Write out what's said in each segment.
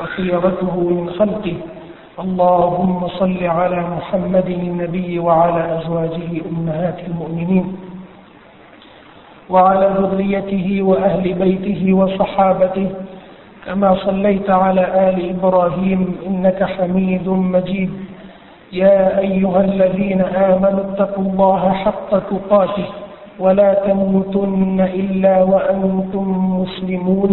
وخيرته من خلقه. اللهم صل على محمد النبي وعلى أزواجه أمهات المؤمنين وعلى ذريته وأهل بيته وصحابته. كما صليت على آل إبراهيم إنك حميد مجيد. يا أيها الذين آمنوا اتقوا الله حق تقاته ولا تموتن إلا وأنتم مسلمون.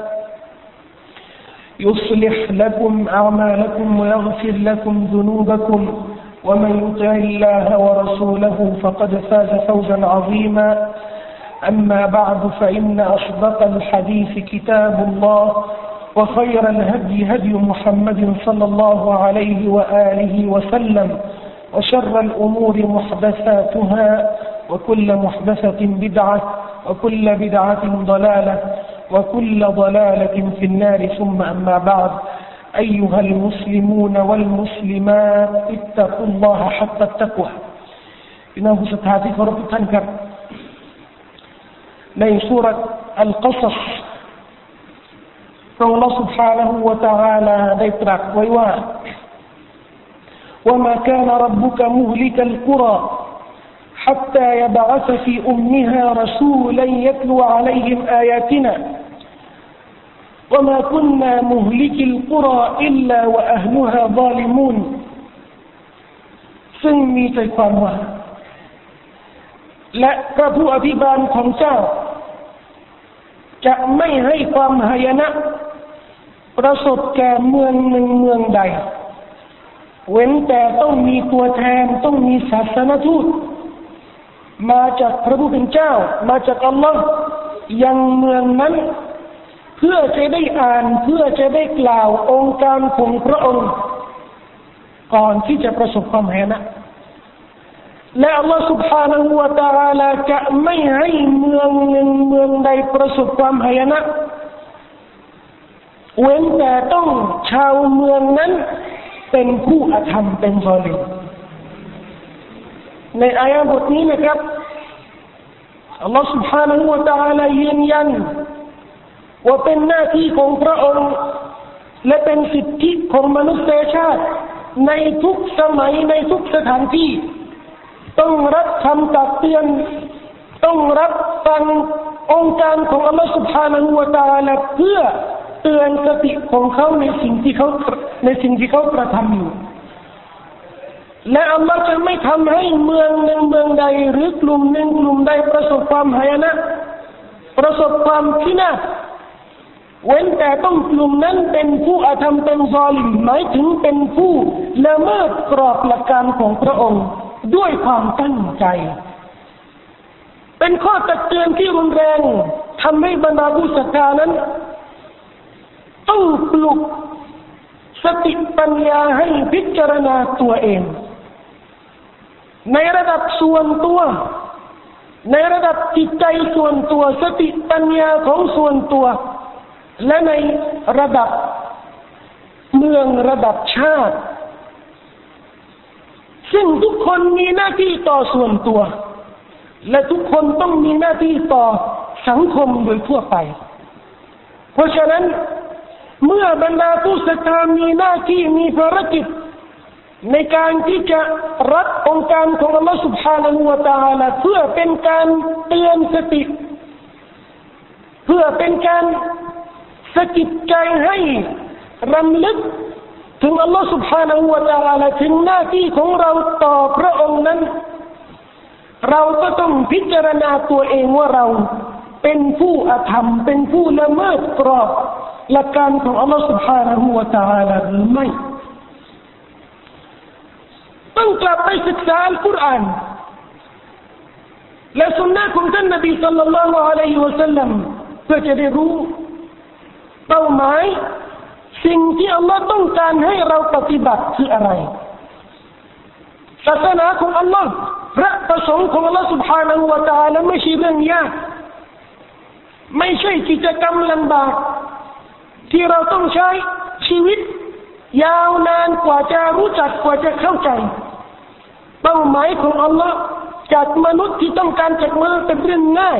يصلح لكم أعمالكم ويغفر لكم ذنوبكم. ومن يطع الله ورسوله فقد فاز فوزا عظيما. أما بعد فإن أصدق الحديث كتاب الله وخير الهدي هدي محمد صلى الله عليه وآله وسلم وشر الأمور محدثاتها وكل محدثة بدعة وكل بدعة ضلالة. وكل ضلالة في النار ثم أما بعد أيها المسلمون والمسلمات اتقوا الله حق التقوى พี่น้องผู้ศรัทธาที่เคารพทุกท่านครับในสุรอัลกัสสพระองค์ سبحانه และ تعالى ได้ตรัสไว้ว่า وما كان ربك مهلك القرى حتى يبعث في أمها رسولا يتلو عليهم آياتنا وما كنا مهلك القرى إلا وأهلها ظالمون ซึ่งมีใจความว่า และพระผู้อภิบาลของเจ้า จะไม่ให้ความหายนะ ประสบแก่เมืองหนึ่งเมืองใด เว้นแต่ต้องมีตัวแทนต้องมีศาสนทูต มาจากพระผู้เป็นเจ้า มาจากอัลลอฮ์ยังเมืองนั้น เ พื่อจะได้อ่านเพื่อจะได้กล่าวองค์การของพระองค์ ก่อนที่จะประสบความแหนะและอัลลอฮ์ سبحانه และ تعالى จะไม่ให้เมืองหนึ่งเมืองใดประสบความหายนะ เว้นแต่ต้องชาวเมืองนั้น เป็นผู้อธรรมเป็นซอลิมในอายะบทนี้นะครับอัลลอฮ์ سبحانه และ تعالى ยืนยัน ว่าเป็นหน้าที่ของพระองค์ และเป็นสิทธิของมนุษยชาติ ในทุกสมัยในทุกสถานที่ ต้องรับคำตักเตือน ต้องรับฟังองค์การของอัลลอฮฺสุบฮานาหูวตาและเพื่อเตือนสติของเขาในสิ่งที่เขาในสิ่งที่เขากระทำอยู่และอัลลอฮ์จะไม่ทำให้เมืองหนึ่งเมืองใดหรือกลุ่มหนึ่งกลุ่มใดประสบความหายนะประสบความพินาศ เว้นแต่ต้องกลุ่มนั้นเป็นผู้อาธรรมเป็นซอลิมหมายถึงเป็นผู้ละเมิดกรอบหลักการของพระองค์ด้วยความตั้งใจ เป็นข้อตักเตือนที่รุนแรงทำให้บรรดาผู้ศรัทธานั้น ต้องปลุกสติปัญญาให้พิจารณาตัวเอง ในระดับส่วนตัว ในระดับจิตใจส่วนตัว สติปัญญาของส่วนตัว และในระดับเมืองระดับชาติ ซึ่งทุกคนมีหน้าที่ต่อส่วนตัว และทุกคนต้องมีหน้าที่ต่อสังคมโดยทั่วไป เพราะฉะนั้นเมื่อบรรดาผู้ศรัทธามีหน้าที่มีภารกิจ ในการที่จะรับองค์การของอัลลอฮฺ سبحانه และ تعالى เพื่อเป็นการเตือนสติ เพื่อเป็นการ สะกิดใจให้รำลึก ถึงอัลลอฮฺ سبحانه และ تعالى ถึงหน้าที่ของเราต่อพระองค์นั้น เราก็ต้องพิจารณาตัวเองว่าเราเป็นผู้อธรรม เป็นผู้ละเมิดกรอบหลักการของอัลลอฮฺ سبحانه และ تعالى หรือไม่ต้องกลับไปศึกษาอัลกุรอานและสุนนะของท่านนบีสัลลัลลอฮุอะลัยฮิวะสัลลัมเพื่อจะได้รู้ เป้าหมายสิ่งที่อัลลอฮ์ต้องการให้เราปฏิบัติคืออะไรศาสนาของอัลลอฮ์พระประสงค์ของอัลลอฮ์ سبحانه และ تعالى ไม่ใช่เรื่องยากไม่ใช่กิจกรรมลำบากที่เราต้องใช้ชีวิต ยาวนานกว่าจะรู้จักกว่าจะเข้าใจเป้าหมายของอัลลอฮ์จากมนุษย์ที่ต้องการจากมนุษย์เป็นเรื่องง่าย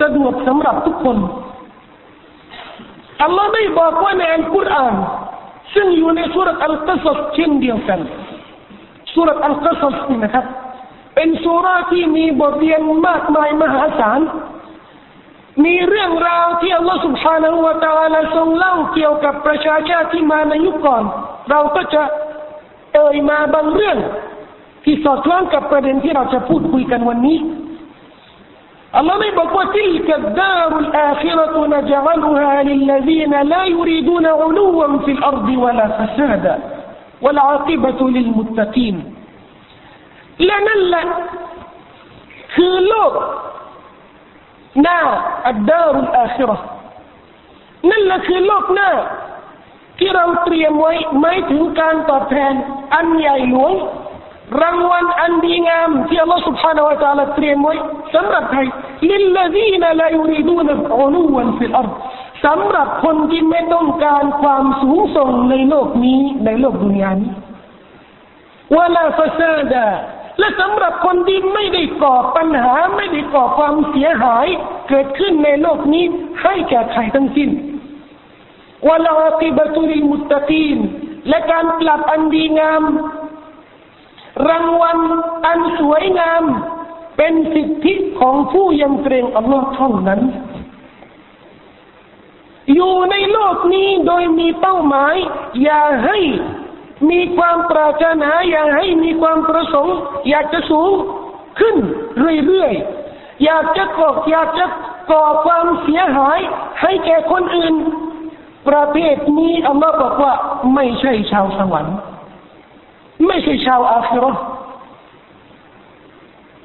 สะดวกสำหรับทุกคน อัลลอฮ์ได้บอกว่าในอัลกุรอานซึ่งอยู่ในสุรษอัลกัสสเช่นเดียวกันสุรษอัลกัสสนี่นะครับเป็นสุราที่มีบทเรียนมากมายมหาศาลมีเรื่องราวที่อัลลอฮฺ سبحانه และ تعالى ทรงเล่าเกี่ยวกับประชาชาติที่มาในยุคก่อน เราก็จะเอ่ยมาบางเรื่องที่สอดคล้องกับประเด็นที่เราจะพูดคุยกันวันนี้ อัลลอฮ์ไม่บอกว่า تلك الدار الآخرة نجعلها للذين لا يريدون علوا في الأرض ولا فسادا والعاقبة للمتقين และนั่นแหละคือโลกหน้าอัดดารุลอาคิรอนั่นแหละคือโลกหน้าที่เราเตรียมไว้ไม่ถึงการตอบแทนอันใหญ่หลวง รางวัลอันดีงามที่อัลลอฮฺ سبحانه และ تعالى เตรียมไว้สำหรับใคร للذين لا يريدون علوا في الأرض สำหรับคนที่ไม่ต้องการความสูงส่งในโลกนี้ในโลกดุนยานี้วลาฟาซาดาและสำหรับคนที่ไม่ได้ก่อปัญหาไม่ได้ก่อความเสียหาย เกิดขึ้นในโลกนี้ให้แก่ใครทั้งสิ้นวลาติบตุลิมุตตะกีนและการกลับอันดีงาม รางวัลอันสวยงาม เป็นสิทธิของผู้ยำเกรงอัลลอฮ์เท่านั้น อยู่ในโลกนี้โดยมีเป้าหมาย อย่าให้มีความปรารถนาอย่าให้มีความประสงค์ อยากจะสูงขึ้นเรื่อยๆอยากจะก่ออยากจะก่อความเสียหาย ให้แก่คนอื่น ประเภทนี้อัลลอฮ์บอกว่าไม่ใช่ชาวสวรรค์ ไม่ใช่ชาวอาคิรอ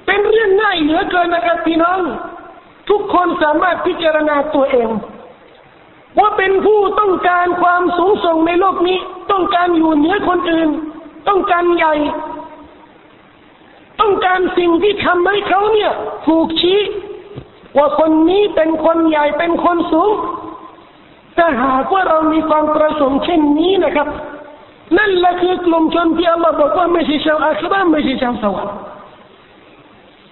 เป็นเรื่องง่ายเหลือเกินนะครับพี่น้อง ทุกคนสามารถพิจารณาตัวเอง ว่าเป็นผู้ต้องการความสูงส่งในโลกนี้ ต้องการอยู่เหนือคนอื่น ต้องการใหญ่ ต้องการสิ่งที่ทำให้เขาเนี่ยถูกชี้ ว่าคนนี้เป็นคนใหญ่เป็นคนสูงถ้าหากว่าเรามีความประสงค์เช่นนี้นะครับ นั่นแหละคือกลุ่มชนที่อัลลอฮ์บอกว่าไม่ใช่ชาวอาคราไม่ใช่ชาวสวรรค์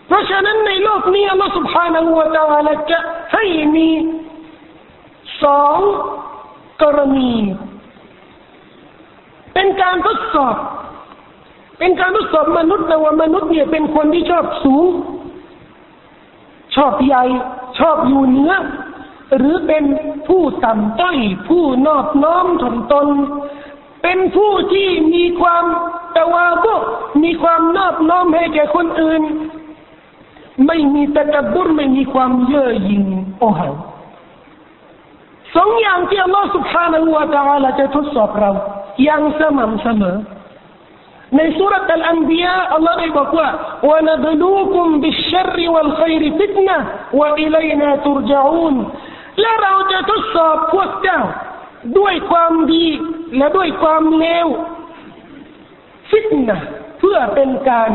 เพราะฉะนั้นในโลกนี้อัลลอฮ์ سبحانه และ تعالى จะให้มีสองกรณี เป็นการทดสอบ เป็นการทดสอบมนุษย์นะว่ามนุษย์เนี่ยเป็นคนที่ชอบสูง ชอบใหญ่ ชอบอยู่เหนือ หรือเป็นผู้ต่ำต้อย ผู้นอบน้อมถ่อมตน เป็นผู้ที่มีความตะวาบุมีความนอบน้อมให้แก่คนอื่น ไม่มีตะกบุรไม่มีความเย่อหยิ่งโอ้โหสองอย่างที่อัลลอฮฺ سبحانه และ تعالى จะทดสอบเราอย่างสม่ำเสมอในสุรษอัลอันบียาอัลลอฮฺได้บอกว่า وَنَبْلُوكُمْ بِالشَّرِّ وَالْخَيْرِ فِتْنَةً وَإِلَيْنَا تُرْجَعُونَ และเราจะทดสอบพวกเจ้าด้วยความดี และด้วยความเลวฟิตนะเพื่อเป็นการ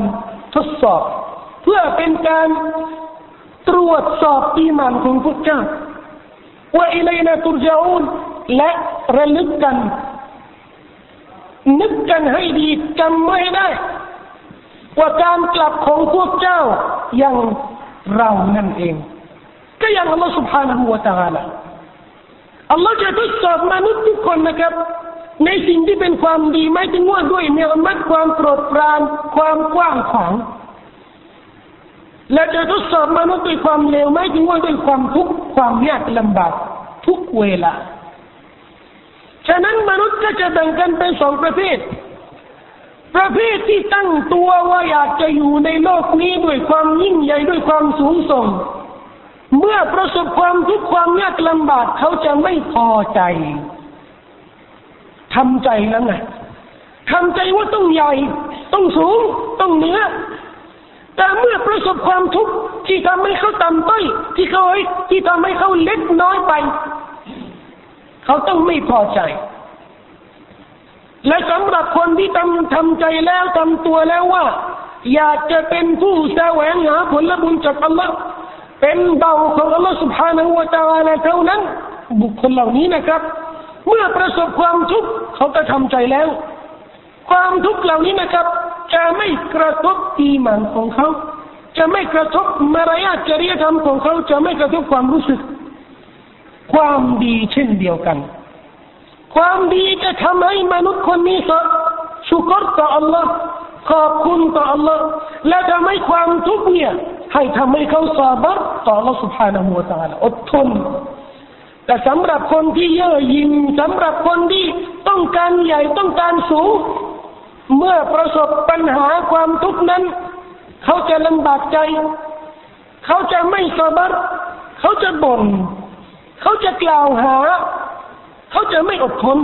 ทดสอบ เพื่อเป็นการตรวจสอบอีมานของพวกเจ้าว่าอิเลนะตุรจาอุนและระลึกกัน นึกกันให้ดีจำไม่ได้ ว่าการกลับของพวกเจ้าอย่างเรานั่นเอง ก็อย่างอัลลอฮฺ سبحانه และ تعالى อัลลอฮ์จะทดสอบมนุษย์ทุกคนนะครับ ในสิ่งที่เป็นความดีไม่ถึงว่าด้วยเนื้อมัดความโปรดปรานความกว้างขวางและจะทดสอบมนุษย์ด้วยความเลวไม่ถึงว่าด้วยความทุกข์ความยากลำบากทุกเวลาฉะนั้นมนุษย์ก็จะแบ่งกันเป็นสองประเภท ประเภทที่ตั้งตัวว่าอยากจะอยู่ในโลกนี้ด้วยความยิ่งใหญ่ด้วยความสูงส่ง เมื่อประสบความทุกข์ความยากลำบากเขาจะไม่พอใจ ทำใจแล้วไงทำใจว่าต้องใหญ่ ต้องสูง ต้องเหนือ แต่เมื่อประสบความทุกข์ที่ทำให้เขาต่ำต้อยที่เขาที่ทำให้เขาเล็กน้อยไป เขาต้องไม่พอใจ และสำหรับคนที่ทำทำใจแล้วทำตัวแล้วว่า อยากจะเป็นผู้แสวงหาผลบุญจากอัลลอฮ์เป็นเบาของอัลลอฮ์ سبحانه และ تعالى เท่านั้น บุคคลเหล่านี้นะครับ เมื่อประสบความทุกข์เขาก็ทำใจแล้ว ความทุกข์เหล่านี้นะครับ จะไม่กระทบอีหมันของเขา จะไม่กระทบมารยาทจริยธรรมของเขา จะไม่กระทบความรู้สึก ความดีเช่นเดียวกัน ความดีจะทำให้มนุษย์คนนี้สชุกรต่อ Allah ขอบคุณต่อ Allah และทำให้ความทุกข์เนี่ยให้ทำให้เขาสาบัรต่อ Allah سبحانه และ تعالى อดทน แต่สำหรับคนที่เย่อหยิ่งสำหรับคนที่ต้องการใหญ่ต้องการสูง เมื่อประสบปัญหาความทุกข์นั้น เขาจะลำบากใจ เขาจะไม่สบัรเขาจะบน่นเขาจะกล่าวหา เขาจะไม่อดทน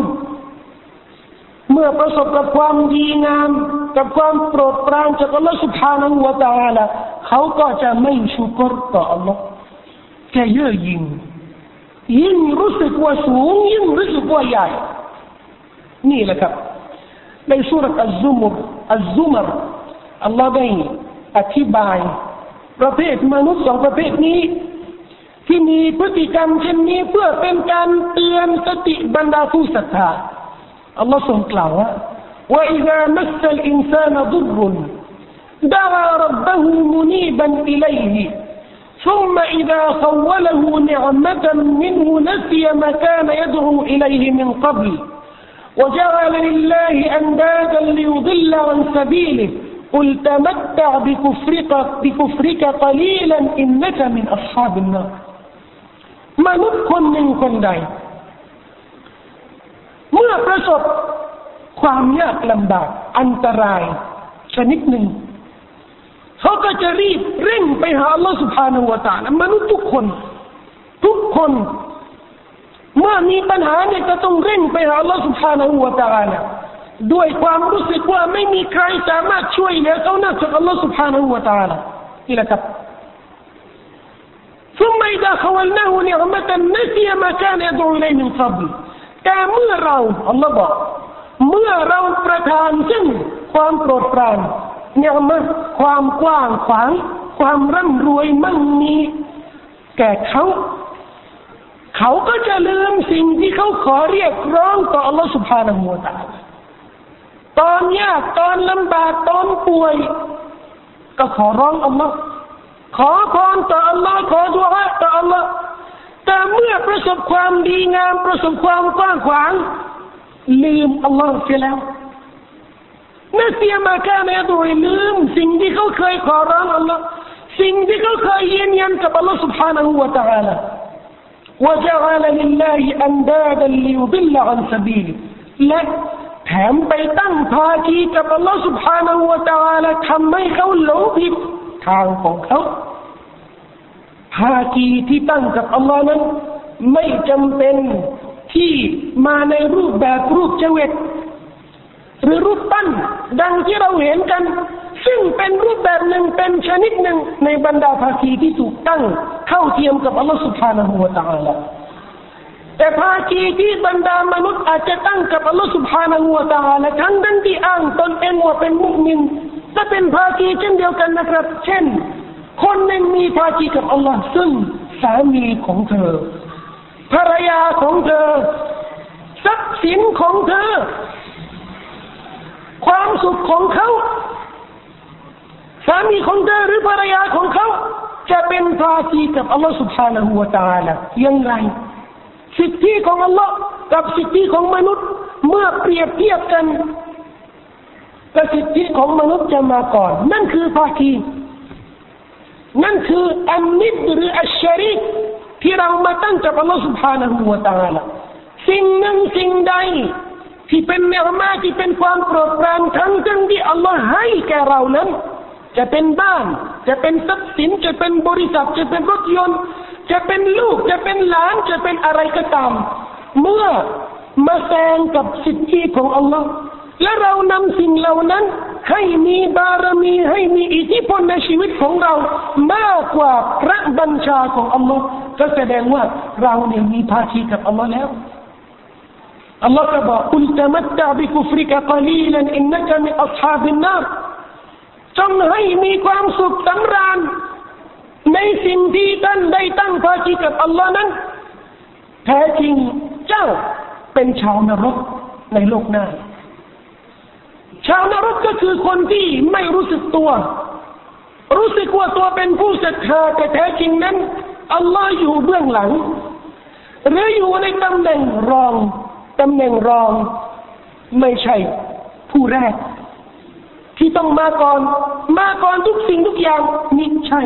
เมื่อประสบกับความดีงาม กับความโปรดปรานจากอัลลอฮฺสุบฮานหัวตาละเขาก็จะไม่ชุกรต่ออัลลอฮ์แค่เย่อหยิ่ง ยิ่งรู้สึกว่าสูงยิ่งรู้สึกว่าใหญ่ นี่แหละครับในสุรษอัลซุมรอัลซุมรอัลลอฮ์ได้อธิบาย ประเภทมนุษย์สองประเภทนี้ ที่มีพฤติกรรมเช่นนี้เพื่อเป็นการเตือนสติบรรดาผู้ศรัทธาอัลลอฮ์ทรงกล่าวว่า وإذا مس الإنسان ضر دعا ربه منيبا إليه ثم إذا خوله نعمة منه نسي ما كان يدعو إليه من قبل وجعل لله أندادا ليضل عن سبيله قل تمتع بكفرك, بكفرك قليلا إنك من أصحاب النار มนุษย์คนหนึ่งคนใด เมื่อประสบความยากลำบากอันตรายชนิดหนึ่ง เขาก็จะรีบเร่งไปหาอัลลอฮฺสุบฮานาละตาลมนุษย์ทุกคน ทุกคน เมื่อมีปัญหาเนี่ยจะต้องเร่งไปหาอัลลอฮฺสุบฮานาละตาลด้วยความรู้สึกว่าไม่มีใครสามารถช่วยเหลือเขานอกจากอัลลอฮฺสุบฮานาละตาลนี่แหละครับ ثم إذا خولناه نعمة نسي ما كان يدعو إليه من قبل แต่เมื่อเราอัลลอฮ์บอกเมื่อเราประทานซึ่งความโปรดปราน เนี่ยมันความกว้างขวาง ความร่ำรวยมั่งมี แก่เขา เขาก็จะลืมสิ่งที่เขาขอเรียกร้องต่ออัลลอฮฺสุบฮานามูตาตอนยากตอนลำบากตอนป่วย ก็ขอร้องอัลลอฮฺขอพรต่ออัลลอฮฺขอดุอาต่ออัลลอฮฺแต่เมื่อประสบความดีงามประสบความกว้างขวาง ลืมอัลลอฮฺไปแล้ว นั่นเสียมาแค่ในตัวลืมสิ่งที่เขาเคยขอร้องอัลลอฮ์สิ่งที่เขาเคยยืนยันกับอัลลอฮ์ سبحانه และ تعالى وجعل لله أندادا ليضل عن سبيله และแถมไปตั้งภาคีกับอัลลอฮ์ سبحانه และ تعالى ทำให้เขาหลงผิดทางของเขาภาคีที่ตั้งกับอัลลอฮ์นั้น ไม่จำเป็นที่มาในรูปแบบรูปเจวิต หรือรูปปั้นดังที่เราเห็นกัน ซึ่งเป็นรูปแบบหนึ่งเป็นชนิดหนึ่งในบรรดาภาคีที่ถูกตั้งเท่าเทียมกับอัลลอฮฺสุบฮานาหูวะตาลาแต่ภาคีที่บรรดามนุษย์อาจจะตั้งกับอัลลอฮฺสุบฮานาหูวะตาลาทั้งนั้นที่อ้างตนเองว่าเป็นมุสลิมก็เป็นภาคีเช่นเดียวกันนะครับ เช่น คนหนึ่งมีภาคีกับอัลลอฮ์ซึ่งสามีของเธอ ภรรยาของเธอทรัพย์สินของเธอ ความสุขของเขาสามีของเธอหรือภรรยาของเขา จะเป็นภาคีกับอัลลอฮฺ سبحانه และ تعالى ยังไงสิทธิของอัลลอฮ์กับสิทธิของมนุษย์ เมื่อเปรียบเทียบกันกับสิทธิของมนุษย์จะมาก่อน นั่นคือภาคีนั่นคืออันนิดหรืออัชชริกที่เรามาตั้งกับอัลลอฮฺ سبحانه และ تعالى สิ่งหนึ่งสิ่งใด ที่เป็นเนื้อมาที่เป็นความโปรดปรานทั้งทั้งที่อัลลอฮ์ให้แก่เรานั้น จะเป็นบ้าน จะเป็นทรัพย์สิน จะเป็นบริษัท จะเป็นรถยนต์ จะเป็นลูก จะเป็นหลาน จะเป็นอะไรก็ตาม เมื่อมาแซงกับสิทธิของอัลลอฮ์และเรานำสิ่งเหล่านั้น ให้มีบารมี ให้มีอิทธิพลในชีวิตของเรา มากกว่าพระบัญชาของอัลลอฮ์ก็แสดงว่าเราเนี่ยมีภาคีกับอัลลอฮ์แล้ว อัลลอฮ์ก็บอกคุณจะมัตตาบิคุฟริกะกลีลันอินนักมิอัศฮาบินนาร์จงให้มีความสุขสำราญในสิ่งที่ท่านได้ตั้งภาคีกับอัลลอฮ์นั้น แท้จริงเจ้าเป็นชาวนรกในโลกหน้า ชาวนรกก็คือคนที่ไม่รู้สึกตัว รู้สึกว่าตัวเป็นผู้ศรัทธาแต่แท้จริงนั้นอัลลอฮ์อยู่เบื้องหลัง หรืออยู่ในตำแหน่งรอง ตำแหน่งรองไม่ใช่ผู้แรก ที่ต้องมาก่อน มาก่อนทุกสิ่งทุกอย่างนี่ใช่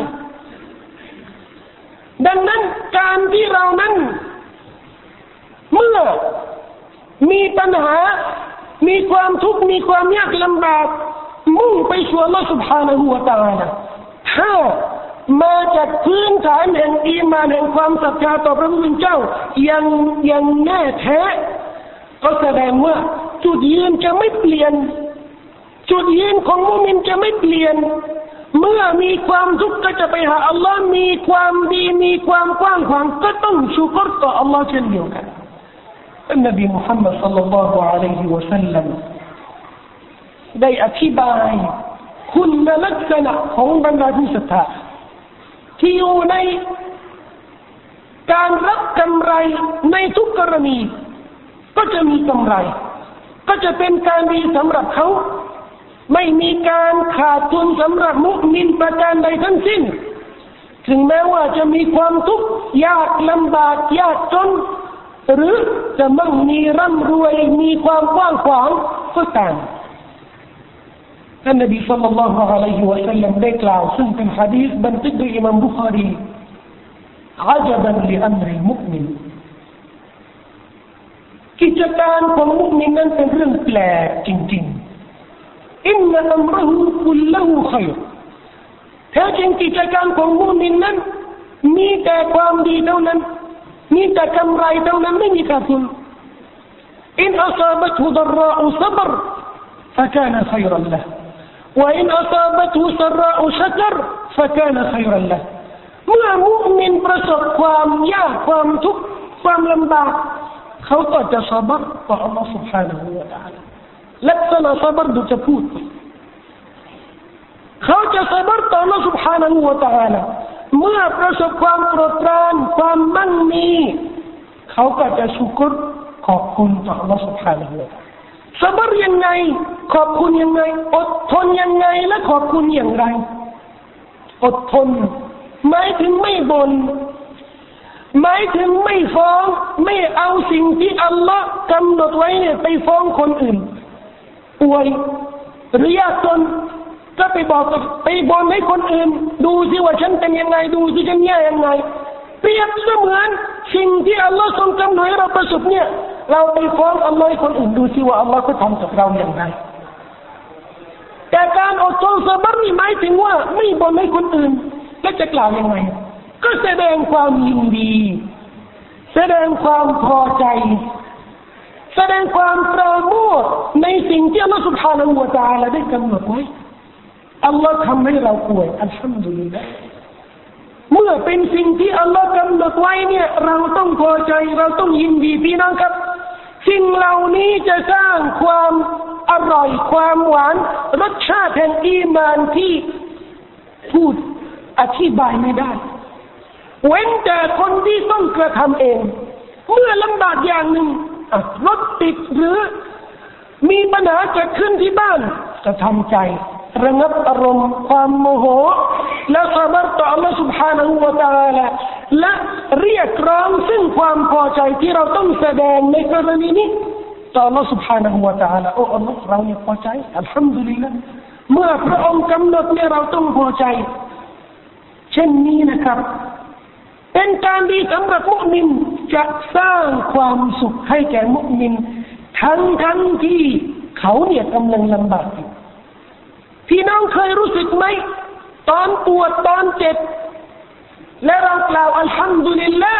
ดังนั้นการที่เรานั้น เมื่อมีปัญหา มีความทุกข์ มีความยากลำบาก มุ่งไปสู่อัลสุบฮานะฮูวะตะอาลาถ้ามาจากพื้นฐานแห่งอีมานแห่งความศรัทธาต่อพระผู้เป็นเจ้า ยังยังแน่แท้ ก็แสดงว่าจุดยืนจะไม่เปลี่ยน จุดยืนของมุมินจะไม่เปลี่ยน เมื่อมีความทุกข์ก็จะไปหาอัลลอฮ์มีความดีมีความกว้างขวางก็ต้องชูกรต่ออัลลอฮ์เช่นเดียวกันอันนบีมุฮัมมัดสัลลัลลอฮุอะลัยฮิวะสัลลัมได้อธิบายคุณลักษณะของบรรดาผู้ศรัทธาที่อยู่ในการรับกำไรในทุกกรณี ก็จะมีกำไร ก็จะเป็นการดีสำหรับเขา ไม่มีการขาดทุนสำหรับมุมินประการใดทั้งสิ้น ถึงแม้ว่าจะมีความทุกข์ยากลำบากยากจนหรือจะมั่งมีร่ำรวยมีความกว้างขวางก็ตามท่านนบีสัลลัลลอฮุอะลัยฮิวะสัลลัมได้กล่าวซึ่งเป็นฮะดีษบันทึกโดยอิมามบุคารี عجبا لأمر المؤمن กิจการของมุมินนั้นเป็นเรื่องแปลกจริงๆอินนัอัมรหูคุลละหูขัยแท้จริงกิจการของมุมินนั้นมีแต่ความดีเท่านั้นมีแต่กำไรเท่านั้นไม่มีขาดทุนอินอัศบตุดราอุซับร فكان خيرا له وإن أصابته سراء شكر فكان خيرا له เมื่อมุมินประสบความยากความทุกข์ความลำบาก เขาก็จะสบัรต่อ Allah سبحانه และ تعالى ลักษณะสบัรดูจะพูดเขาจะสบัรต่อ Allah سبحانه และ تعالى เมื่อประสบความโปรดปรานความมั่งมี เขาก็จะชุกรขอบคุณต่อ Allah سبحانه และ تعالى สบรยังไง ขอบคุณยังไง อดทนยังไงและขอบคุณอย่างไร อดทนหมายถึงไม่บน่น หมายถึงไม่ฟ้องไม่เอาสิ่งที่อัลลอฮ์กำหนดไว้เนี่ยไปฟ้องคนอื่นป่วยหรือยากจนก็ไปบอกกับไปบนให้คนอื่น ดูสิว่าฉันเป็นยังไงดูสิฉันแย่ยังไง เปรียบเสมือนสิ่งที่อัลลอฮ์ทรงกำหนดให้เราประสบเนี่ย เราไปฟ้องอัลลอฮ์ให้คนอื่นดูสิว่าอัลลอฮ์เขาทำกับเราอย่างไรแต่การอดทนสบรนี่หมายถึงว่าไม่บนให้คนอื่นแล้วจะกล่าวยังไง ก็แสดงความยินดี แสดงความพอใจ แสดงความปราโมทในสิ่งที่อัลลอฮฺสุบฮานาอูตาลาได้กำหนดไว้อัลลอฮ์ทำให้เราป่วยอัลฮัมดุลิลละเมื่อเป็นสิ่งที่อัลลอฮ์กำหนดไว้เนี่ย เราต้องพอใจเราต้องยินดีพี่น้องครับสิ่งเหล่านี้จะสร้างความอร่อยความหวาน รสชาติแห่งอีมานที่พูดอธิบายไม่ได้ เว้นแต่คนที่ต้องกระทำเอง เมื่อลำบากอย่างหนึ่งรถติดหรือมีปัญหาเกิดขึ้นที่บ้านจะทำใจ ระงับอารมณ์ความโมโห และสบัรต่อ Allah سبحانه และ تعالى และเรียกร้องซึ่งความพอใจที่เราต้องแสดงในกรณีนี้ต่อ Allah سبحانه และ تعالى โอ้ Allah เราเนี่ยพอใจอัลฮัมดุลิลละเมื่อพระองค์กำหนดเนี่ยเราต้องพอใจเช่นนี้นะครับ เป็นการดีสำหรับมุมินจะสร้างความสุขให้แก่มุสลิมทั้งทั้งที่เขาเนี่ยกำลังลำบากอยู่พี่น้องเคยรู้สึกไหมตอนปวดตอนเจ็บ และเรากล่าวอัลฮัมดุลิลละ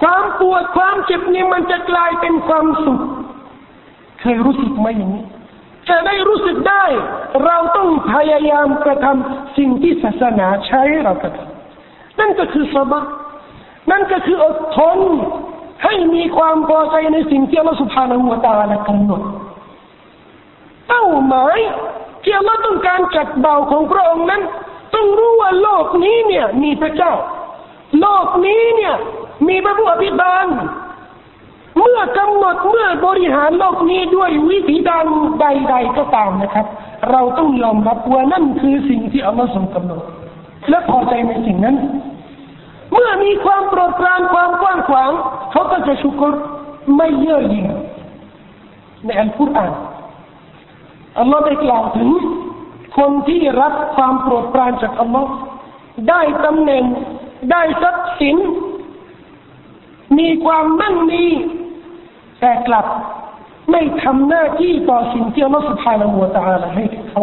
ความปวดความเจ็บนี่มันจะกลายเป็นความสุข เคยรู้สึกไหมอย่างนี้จะได้รู้สึกได้ เราต้องพยายามกระทำสิ่งที่ศาสนาใช้เรากระทำ นั่นก็คือสบะนั่นก็คืออดทนให้มีความพอใจในสิ่งที่อัลลอฮฺสุบฮานาหัวตาละกำหนดเป้าหมายที่อัลลอฮ์ต้องการจัดเบาของพระองค์นั้น ต้องรู้ว่าโลกนี้เนี่ยมีพระเจ้า โลกนี้เนี่ยมีพระผู้อภิบาลเมื่อกำหนดเมื่อบริหารโลกนี้ด้วยวิธีการใด ๆ ก็ตามนะครับ เราต้องยอมรับว่านั่นคือสิ่งที่อัลลอฮ์ทรงกำหนด และพอใจในสิ่งนั้น เมื่อมีความโปรดปรานความกว้างขวางเขาก็จะชุกรไม่เย่อหยิ่งในอัลกุรอานอัลลอฮ์ได้กล่าวถึงคนที่รับความโปรดปรานจากอัลลอฮ์ได้ตำแหน่งได้ทรัพย์สิน มีความมั่งมีแต่กลับไม่ทำหน้าที่ต่อสิ่งที่อัลลอฮ์สุภาณหัวตาลาให้เขา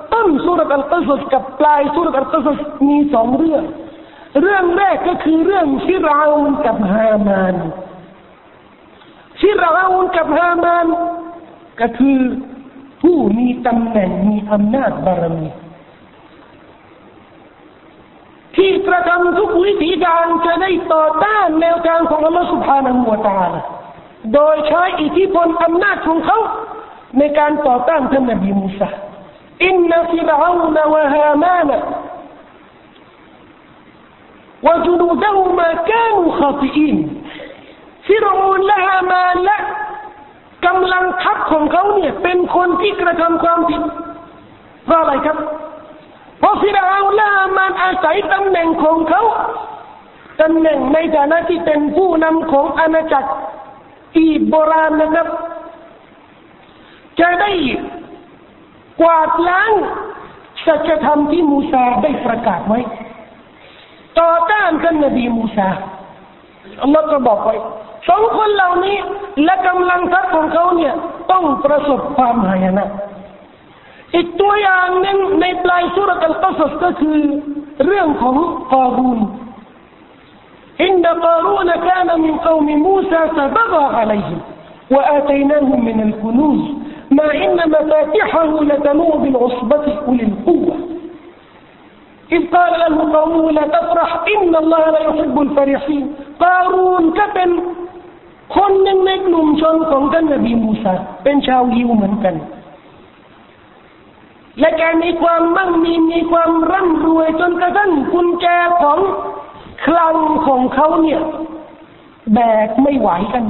ต้นสุรษอัลกัสสกับปลายสุรษอัลกัสสมีสองเรื่อง เรื่องแรกก็คือเรื่องชิราอุนกับฮามานชิราอุนกับฮามานก็คือผู้มีตำแหน่งมีอำนาจบารมีที่กระทำทุกวิธีการจะได้ต่อต้านแนวทางของอัลลอฮฺสุบฮานหัวตาลโดยใช้อิทธิพลอำนาจของเขาในการต่อต้านท่านนบีมูซา อินนฟิรอาวนวะฮามาน وجنودهما كانوا خاطئين ฟิรอูนและฮามานและกำลังทัพของเขาเนี่ยเป็นคนที่กระทำความผิดเพราะอะไรครับเพราะฟิรอูนและฮามานอาศัยตำแหน่งของเขาตำแหน่งในฐานะที่เป็นผู้นำของอาณาจักรอีโบราณนะครับจะได้ วาดล้างสัจธรรมที่มูซาได้ประกาศไว้ ต่อต้านกันนบีมูซาอัลลอฮ์ก็บอกไว้สองคนเหล่านี้และกำลังทรัพย์ของเขาเนี่ยต้องประสบความหายนะอีกตัวอย่างหนึ่งในปลายสุรกันกัสก็คือเรื่องของกอรูนอินดะกอรูนกานมินกอมมูซาซะบะกะอะลัยฮิมวะอาตัยนาฮุมมินัลกุนูซ ما إن مفاتحه لتنوء بالعصبة أولي القوة إذ قال له قومه لا تفرح إن الله لا يحب الفرحين قارون ก็เป็นคนหนึ่งในกลุ่มชนของท่านนบีมูซาเป็นชาวยิวเหมือนกัน และแกมีความมั่งมีมีความร่ำรวยจนกระทั่งกุญแจของคลังของเขาเนี่ย แบกไม่ไหวกัน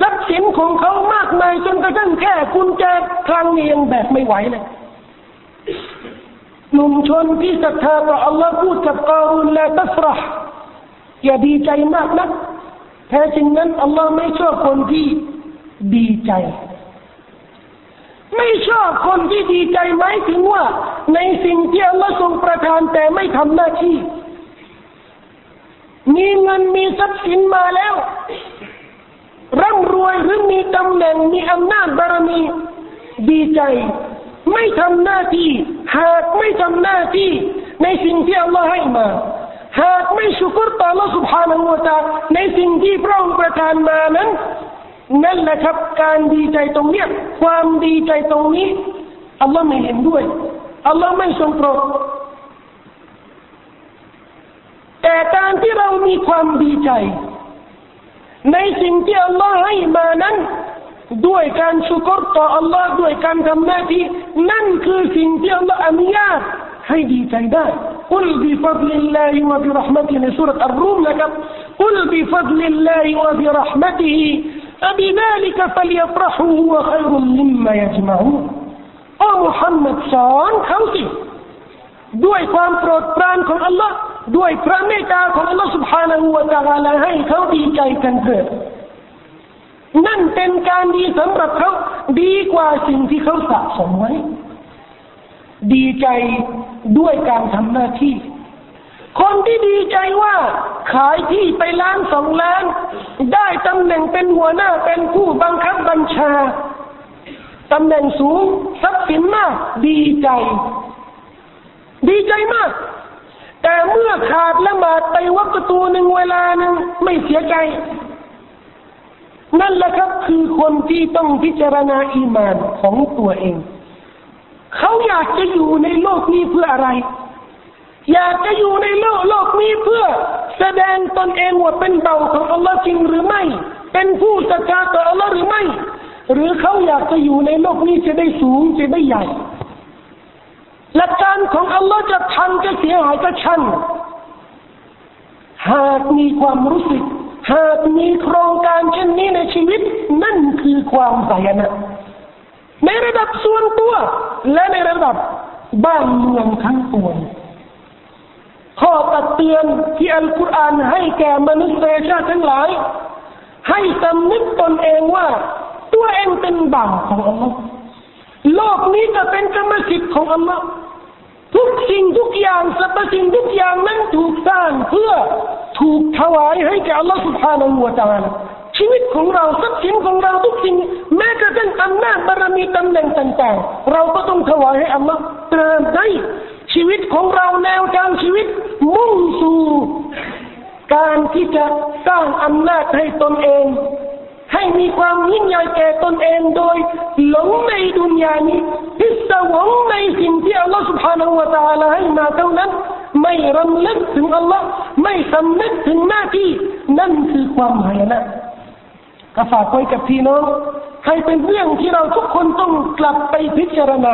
ทรัพย์สินของเขามากมายจนกระทั่งแค่กุญแจคลังนี้ยังแบกไม่ไหวเลยหนุ่มชนที่ศรัทธาต่ออัลลอฮ์พูดกับกอรุนและตัฟรห์อย่าดีใจมากนะแท้จริงนั้นอัลลอฮ์ไม่ชอบคนที่ดีใจ ไม่ชอบคนที่ดีใจไหมถึงว่า ในสิ่งที่อัลลอฮ์ทรงประทานแต่ไม่ทำหน้าที่ มีเงินมีทรัพย์สินมาแล้ว ร่ำรวยหรือมีตำแหน่งมีอำนาจบารมีดีใจ ไม่ทำหน้าที่ หากไม่ทำหน้าที่ ในสิ่งที่อัลลอฮ์ให้มาหากไม่ชุกรต่อ Allah سبحانه และ تعالى ในสิ่งที่พระองค์ประทานมานั้น นั่นแหละครับการดีใจตรงเนี้ยความดีใจตรงนี้อัลลอฮ์ไม่เห็นด้วยอัลลอฮ์ไม่ทรงโปรดแต่การที่เรามีความดีใจ ในสิ่งที่อัลลอฮ์ให้มานั้น ด้วยการชุกรต่ออัลลอฮ์ด้วยการทำหน้าที่นั่นคือสิ่งที่อัลลอฮ์อนุญาตให้ดีใจได้ กุลบิฟัดลิลลาฮิวะบิรหมติในสุรอัลรูมนะครับกุลบิฟัดลิลลาฮิวะบิรหมติฮิ أبذلك فليفرحوا هو خير مما يجمعون โอ้มุฮัมมัดสอนเขาสิด้วยความโปรดปรานของอัลลอฮ์ ด้วยพระเมตตาของอัลลอฮ์ سبحانه และ تعالى ให้เขาดีใจกันเถิดนั่นเป็นการดีสำหรับเขาดีกว่าสิ่งที่เขาสะสมไว้ ดีใจด้วยการทำหน้าที่ คนที่ดีใจว่า ขายที่ไปล้านสองล้าน ได้ตำแหน่งเป็นหัวหน้าเป็นผู้บังคับบัญชาตำแหน่งสูงทรัพย์สินมาก ดีใจ ดีใจมาก แต่เมื่อขาดละหมาดไปวักตูหนึ่งเวลาหนึ่งไม่เสียใจ นั่นแหละครับคือคนที่ต้องพิจารณาอีมานของตัวเอง เขาอยากจะอยู่ในโลกนี้เพื่ออะไร อยากจะอยู่ในโลกโลกนี้เพื่อ แสดงตนเองว่าเป็นเบาของอัลลอฮ์จริงหรือไม่ เป็นผู้ศรัทธาต่ออัลลอฮ์หรือไม่ หรือเขาอยากจะอยู่ในโลกนี้จะได้สูงจะได้ใหญ่ หลักการของอัลลอฮ์จะทันจะเสียหายก็ช่างหากมีความรู้สึก หากมีโครงการเช่นนี้ในชีวิต นั่นคือความสายนะในระดับส่วนตัว และในระดับบ้านเมืองทั้งปวข้อตักเตือนที่อัลกุรอานให้แก่มนุษยชาติทั้งหลาย ให้สำนึกตนเองว่า ตัวเองเป็นบ่าวของอัลลอฮ์โลกนี้จะเป็นกรรมสิทธิ์ของอัลลอฮ์ ทุกสิ่งทุกอย่างสรรพสิ่งทุกอย่างนั้นถูกสร้างเพื่อถูกถวายให้แก่อัลลอฮฺสุบฮานาอูวะตาลชีวิตของเราทรัพย์สินของเราทุกสิ่งแม้กระทั่งอำนาจบารมีตำแหน่งต่างๆ เราก็ต้องถวายให้อัลลอฮฺตามได้ชีวิตของเราแนวทางชีวิต มุ่งสู่การที่จะสร้างอำนาจให้ตนเอง ให้มีความยิ่งใหญ่แก่ตนเองโดยหลงในดุนยานี้พิศวงในสิ่งที่อัลลอฮฺ سبحانه และ تعالى ให้มาเท่านั้น ไม่รำลึกถึงอัลลอฮ์ไม่สำนึกถึงหน้าที่ นั่นคือความหายนะก็ฝากไว้กับพี่น้องให้เป็นเรื่องที่เราทุกคนต้องกลับไปพิจารณา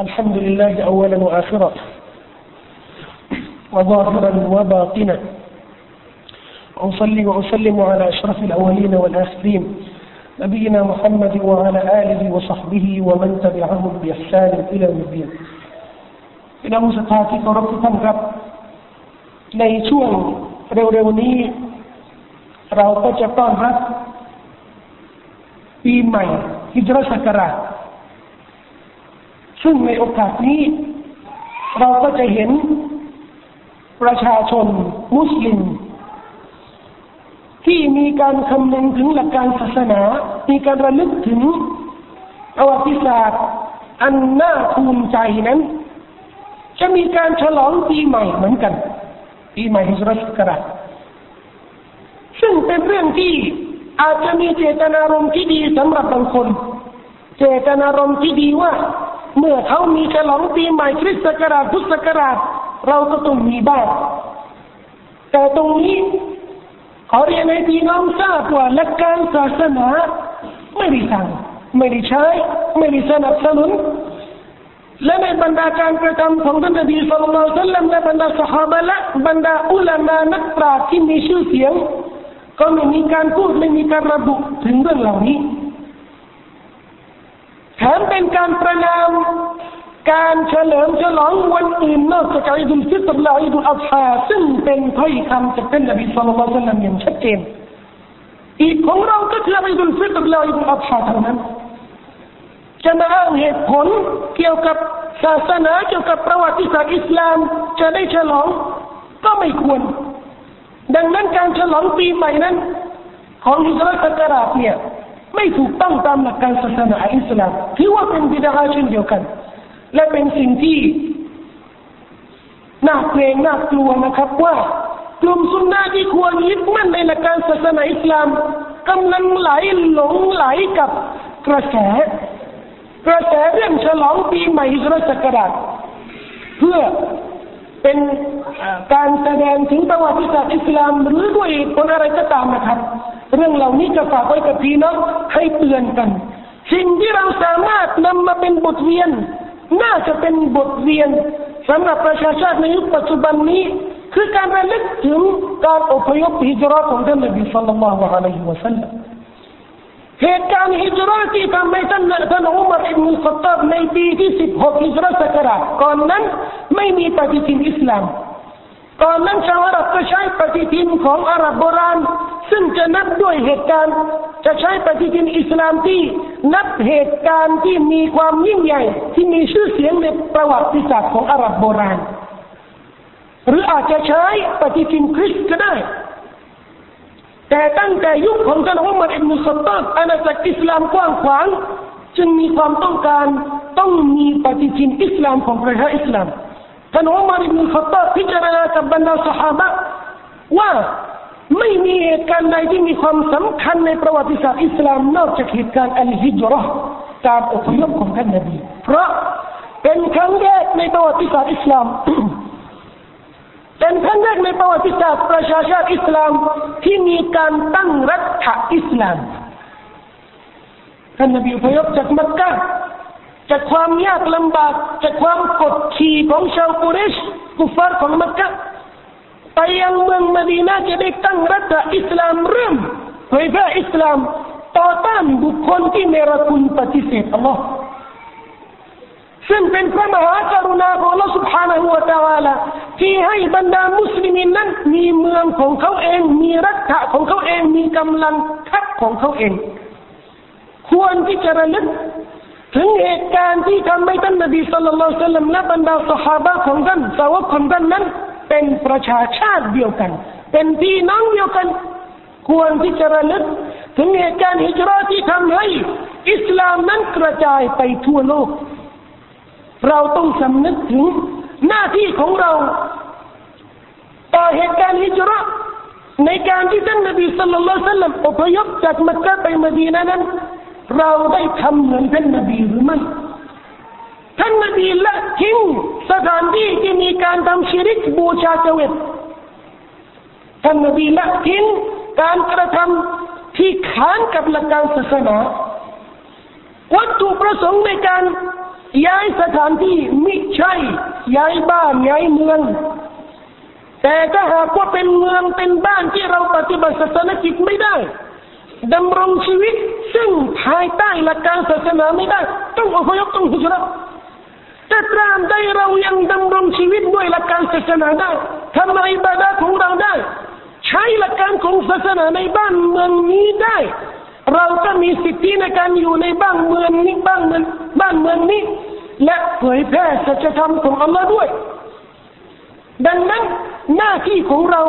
الحمد لله أولا وآخرا وظاهرا وباطنا أصلي وأسلم على أشرف الأولين والآخرين نبينا محمد وعلى آله وصحبه ومن تبعهم بإحسان إلى يوم الدين พี่น้องศรัทธาที่เคารพทุกท่านครับ ในช่วงเร็วๆนี้ เราก็จะต้อนรับปีใหม่ฮิจรัสกราช ซึ่งในโอกาสนี้ เราก็จะเห็นประชาชนมุสลิม ที่มีการคำนึงถึงหลักการศาสนา มีการระลึกถึงประวัติศาสตร์ อันน่าภูมิใจนั้น จะมีการฉลองปีใหม่เหมือนกัน ปีใหม่ฮิจรัสกราชซึ่งเป็นเรื่องที่อาจจะมีเจตนารมณ์ที่ดีสำหรับบางคน เจตนารมณ์ที่ดีว่า เมื่อเขามีฉลองปีใหม่คริสต์ศักราชพุทธศักราช เราก็ต้องมีบ้าง แต่ตรงนี้ขอเรียนให้พี่น้องทราบว่าหลักการศาสนาไม่ได้สั่งไม่ได้ใช้ไม่ได้สนับสนุนและในบรรดาการกระทำของท่านนบีสุลต่านละและบรรดาสหายและบรรดาอุลามานักปราชญ์ที่มีชื่อเสียง ก็ไม่มีการพูดไม่มีการระบุถึงเรื่องเหล่านี้ แถมเป็นการประนามการเฉลิมฉลองวันอื่นนอกจากอิดุลฟิตรและอิดุลอัฎฮาซึ่งเป็นถ้อยคำจากท่านนบีสุลต่านละอย่างชัดเจนอีกของเราก็คืออิดุลฟิตรและอิดุลอัฎฮาเท่านั้นจะมาอ้างเหตุผลเกี่ยวกับศาสนาเกี่ยวกับประวัติศาสตร์อิสลามจะได้ฉลองก็ไม่ควร ดังนั้นการฉลองปีใหม่นั้น ของอิสราเอลกราเนี่ย ไม่ถูกต้องตามหลักการศาสนาอิสลามถือว่าเป็นบิดาเช่นเดียวกัน และเป็นสิ่งที่น่าเกรงน่ากลัวนะครับว่ากลุ่มซุนนะที่ควรยึดมั่นในหลักการศาสนาอิสลามกำลังไหลหลงไหลกับกระแส กระแสเรื่องฉลองปีใหม่อิสราศักราชเพื่อเป็นการแสดงถึงประวัติศาสตร์อิสลามหรือด้วยคนอะไรก็ตามนะครับ เรื่องเหล่านี้จะฝากไว้กับพี่น้องให้เตือนกัน สิ่งที่เราสามารถนำมาเป็นบทเรียน น่าจะเป็นบทเรียนสำหรับประชาชาติในยุคปัจจุบันนี้ คือการระลึกถึงการอพยพฮิจรัตของท่านนบีสัลลัลลอฮุอะลัยฮิวะสัลลัมเหตุการณ์ฮิจรัตที่ทำให้ท่านท่านอุมารอิบนุลขตาบในปีที่สิบหกฮิจรัตศักราชก่อนนั้นไม่มีปฏิทินอิสลาม ก่อนนั้นชาวอาหรับก็ใช้ปฏิทินของอาหรับโบราณ ซึ่งจะนับด้วยเหตุการณ์ จะใช้ปฏิทินอิสลามที่นับเหตุการณ์ที่มีความยิ่งใหญ่ ที่มีชื่อเสียงในประวัติศาสตร์ของอาหรับโบราณ หรืออาจจะใช้ปฏิทินคริสต์ก็ได้ แต่ตั้งแต่ยุคของท่านอุมัรอิบนุสตาบอาณาจักรอิสลามกว้างขวาง จึงมีความต้องการต้องมีปฏิทินอิสลามของประชาอิสลาม ท่านอุมัรอิบนุสตาพิจารณากับบรรดาสหายว่าไม่มีเหตุการณ์ใดที่มีความสำคัญในประวัติศาสตร์อิสลามนอกจากเหตุการณ์อัลฮิจรัการอพยพของท่านนบีเพราะเป็นครั้งแรกในประวัติศาสตร์อิสลามเป็นครั้งแรกในประวัติศาสตร์ประชาชาติอิสลามที่มีการตั้งรัฐอิสลามท่านนบีอพยพจากมักกะ จากความยากลำบากจากความกดขี่ของชาวกุเรชกุฟาร์ของมักกะไปยังเมืองมดีนาจะได้ตั้งรัฐอิสลามเริ่มเผยแพร่อิสลามต่อต้านบุคคลที่เนรคุณปฏิเสธอัลลอฮ์ซึ่งเป็นพระมหากรุณาของ Allah سبحانه และ تعالى ที่ให้บรรดามุสลิมินนั้นมีเมืองของเขาเอง มีรัฐะของเขาเอง มีกำลังทัพของเขาเอง ควรที่จะระลึก ถึงเหตุการณ์ที่ทำให้ท่านนบีสุลต่านสัลลัมและบรรดาสหายของท่านสาวกของท่านนั้น เป็นประชาชาติเดียวกัน เป็นพี่น้องเดียวกัน ควรที่จะระลึกถึงเหตุการณ์ฮิจรัตที่ทำให้อิสลามนั้นกระจายไปทั่วโลก เราต้องสำนึกถึงหน้าที่ของเรา ต่อเหตุการณ์ฮิจรัตในการที่ท่านนบีสุลต่านสัลลัมอพยพจากมักกะไปมดีนานั้น เราได้ทำเหมือนท่านนบีหรือไม่ท่านนบีละทิ้งสถานที่ที่มีการทำชิริกบูชาเจวิตท่านนบีละทิ้งการกระทำที่ขานกับหลักการศาสนาวัตถุประสงค์ในการย้ายสถานที่มิใช่ย้ายบ้านย้ายเมือง แต่ถ้าหากว่าเป็นเมืองเป็นบ้านที่เราปฏิบัติศาสนกิจไม่ได้ ดำรงชีวิต ซึ่งภายใต้หลักการศาสนาไม่ได้ ต้องอพยพต้องฮิจรัตแต่ตรามใดเรายังดำรงชีวิตด้วยหลักการศาสนาได้ทำในบาดาของเราได้ ใช้หลักการของศาสนาในบ้านเมืองนี้ได้ เราก็มีสิทธิในการอยู่ในบ้านเมืองนี้บ้านเมืองบ้านเมืองนี้ และเผยแพร่สัจธรรมของอัลลอฮ์ด้วย ดังนั้นหน้าที่ของเรา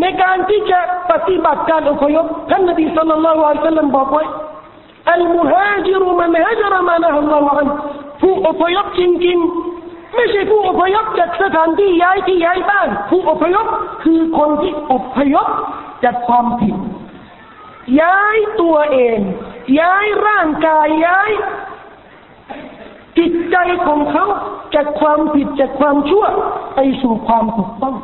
ในการที่จะปฏิบัติการอพยพท่านนบีสุลต่านละอัลลอฮ์บอกไว้อัลมุฮาจิรุมันฮาจรมานะอัลลอฮ์อันผู้อพยพจริงๆไม่ใช่ผู้อพยพจากสถานที่ย้ายที่ย้ายบ้านผู้อพยพคือคนที่อพยพจากความผิดย้ายตัวเอง ย้ายร่างกายย้ายจิตใจของเขาจากความผิดจากความชั่ว ไปสู่ความถูกต้อง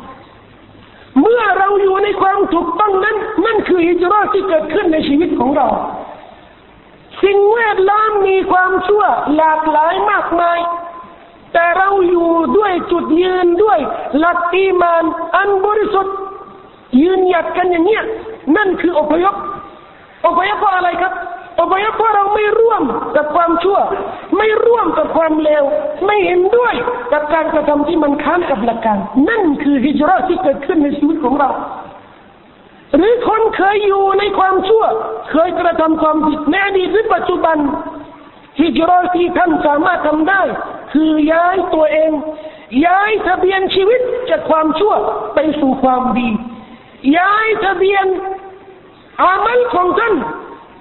เมื่อเราอยู่ในความถูกต้องนั้น นั่นคือฮิจรัตที่เกิดขึ้นในชีวิตของเรา สิ่งแวดล้อมมีความชั่วหลากหลายมากมาย แต่เราอยู่ด้วยจุดยืนด้วยหลักอีมานอันบริสุทธิ์ยืนหยัดกันอย่างเนี้ยนั่นคืออพยพอพยพเพราะอะไรครับ อพยพเพราะเราไม่ร่วมกับความชั่ว ไม่ร่วมกับความเลว ไม่เห็นด้วยกับการกระทำที่มันค้านกับหลักการ นั่นคือฮิจรัตที่เกิดขึ้นในชีวิตของเรา หรือคนเคยอยู่ในความชั่ว เคยกระทำความผิดในอดีตหรือปัจจุบันฮิจรัตที่ท่านสามารถทำได้ คือย้ายตัวเอง ย้ายทะเบียนชีวิตจากความชั่วไปสู่ความดี ย้ายทะเบียนอามัลของท่าน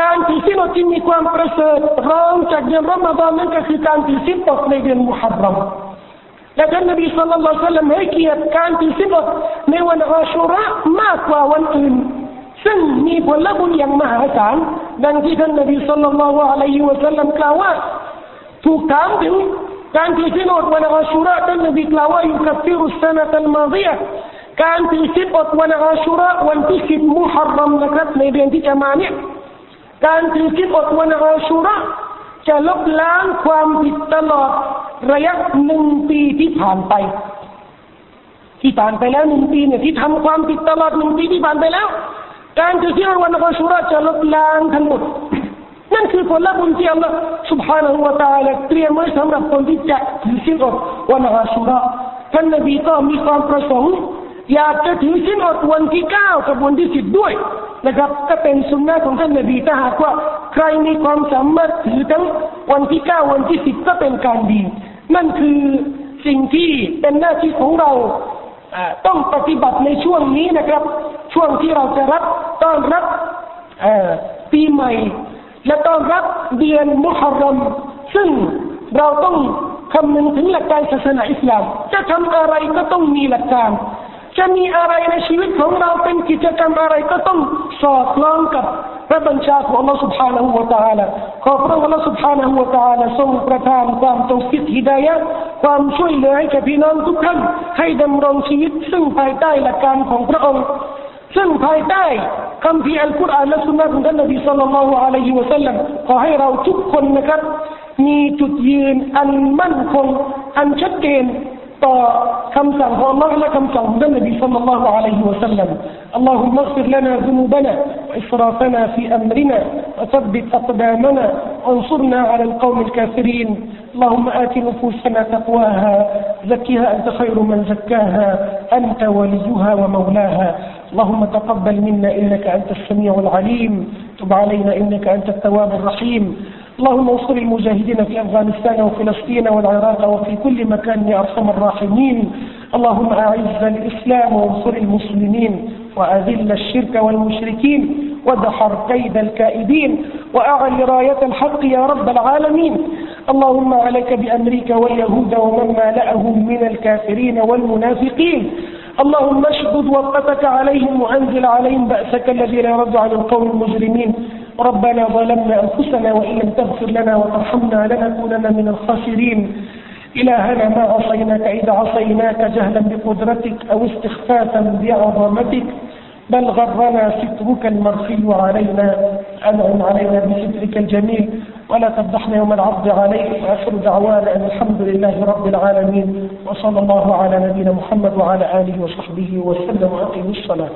การถือศีลอดที่มีความประเสริฐรองจากเดือนรอมฎอนนั่นก็คือการถือศีลอดในเดือน กียรติการถือศีลอดในวันอาชุระมากกว่าวันอื่น ซึ่งมีผลบุญอย่างมหาศาลดังที่ท่านนบีสัลลัลลอฮุอะลัยฮิวะสัลลัมกล่าวว่าถูกถามถึงการถือศีลอดวันอาชุระท่านนบีกล่าวว่ายุคัฟฟิรุสซานะตัลมาดียะการถือศีลอดวันอาชุระวันที่สิบมุฮัรรัมนะครับในเดือนที่จะมาเนี่ยการถือศีลอดวันอาชุระจะลบล้างความผิดตลอดระยะหนึ่งปีที่ผ่านไป ที่ผ่านไปแล้วหนึ่งปีเนี่ยที่ทำความผิดตลอดหนึ่งปีที่ผ่านไปแล้ว การถือศีลวันอาชุระจะลบล้างทั้งหมด นั่นคือผลบุญที่อัลลอฮฺ سبحانه และ تعالى เตรียมไว้สำหรับคนที่จะถือศีลอดวันอาชุระท่านนบีก็มีความประสงค์อยากจะถือศีลอดวันที่เก้ากับวันที่สิบด้วย นะครับก็เป็นสุนนะของท่านนบีถ้าหากว่าใครมีความสามารถถือทั้งวันที่เก้าวันที่สิบก็เป็นการดี นั่นคือสิ่งที่เป็นหน้าที่ของเราต้องปฏิบัติในช่วงนี้นะครับ ช่วงที่เราจะรับต้อนรับปีใหม่ และต้อนรับเดือนมุฮัรรัมซึ่งเราต้องคำนึงถึงหลักการศาสนาอิสลาม จะทำอะไรก็ต้องมีหลักการ จะมีอะไรในชีวิตของเราเป็นกิจกรรมอะไรก็ต้องสอดคล้องกับพระบัญชาของเราสุภาณหัวตาละขอพระองค์สุภาณหัวตาละทรงประทานความตรงสิทธิดายะความช่วยเหลือให้แก่พี่น้องทุกท่านให้ดำรงชีวิต ซึ่งภายใต้หลักการของพระองค์ ซึ่งภายใต้คำพีอัลกุรอานและสุนัะของท่านนบีสัลลัลลอฮุอะลัยฮิวะสัลลัมขอให้เราทุกคนนะครับ มีจุดยืนอันมั่นคง อันชัดเจน خمسا هو معنى خمسا هدى النبي صلى الله عليه وسلم. اللهم اغفر لنا ذنوبنا وإسرافنا في أمرنا وثبت أقدامنا وانصرنا على القوم الكافرين. اللهم آت نفوسنا تقواها زكها أنت خير من زكاها أنت وليها ومولاها. اللهم تقبل منا إنك أنت السميع العليم تب علينا إنك أنت التواب الرحيم. اللهم انصر المجاهدين في أفغانستان وفلسطين والعراق وفي كل مكان يا أرحم الراحمين. اللهم أعز الإسلام وانصر المسلمين وأذل الشرك والمشركين ودحر كيد الكائدين وأعل راية الحق يا رب العالمين. اللهم عليك بأمريكا واليهود ومن مالأهم من الكافرين والمنافقين. اللهم اشدد وطأتك عليهم وأنزل عليهم بأسك الذي لا يرد عن القوم المجرمين. ربنا ظلمنا أنفسنا وإن لم تغفر لنا وترحمنا لنكونن من الخاسرين. إلهنا ما عصيناك إذا عصيناك جهلا بقدرتك أو استخفافا بعظمتك بل غرنا سترك المرخي علينا. أنعم علينا بسترك الجميل. ولا تفضحنا يوم العرض عليك. وآخر دعوانا أن الحمد لله رب العالمين. وصلى الله على نبينا محمد وعلى آله وصحبه وسلم. وأقيموا الصلاة.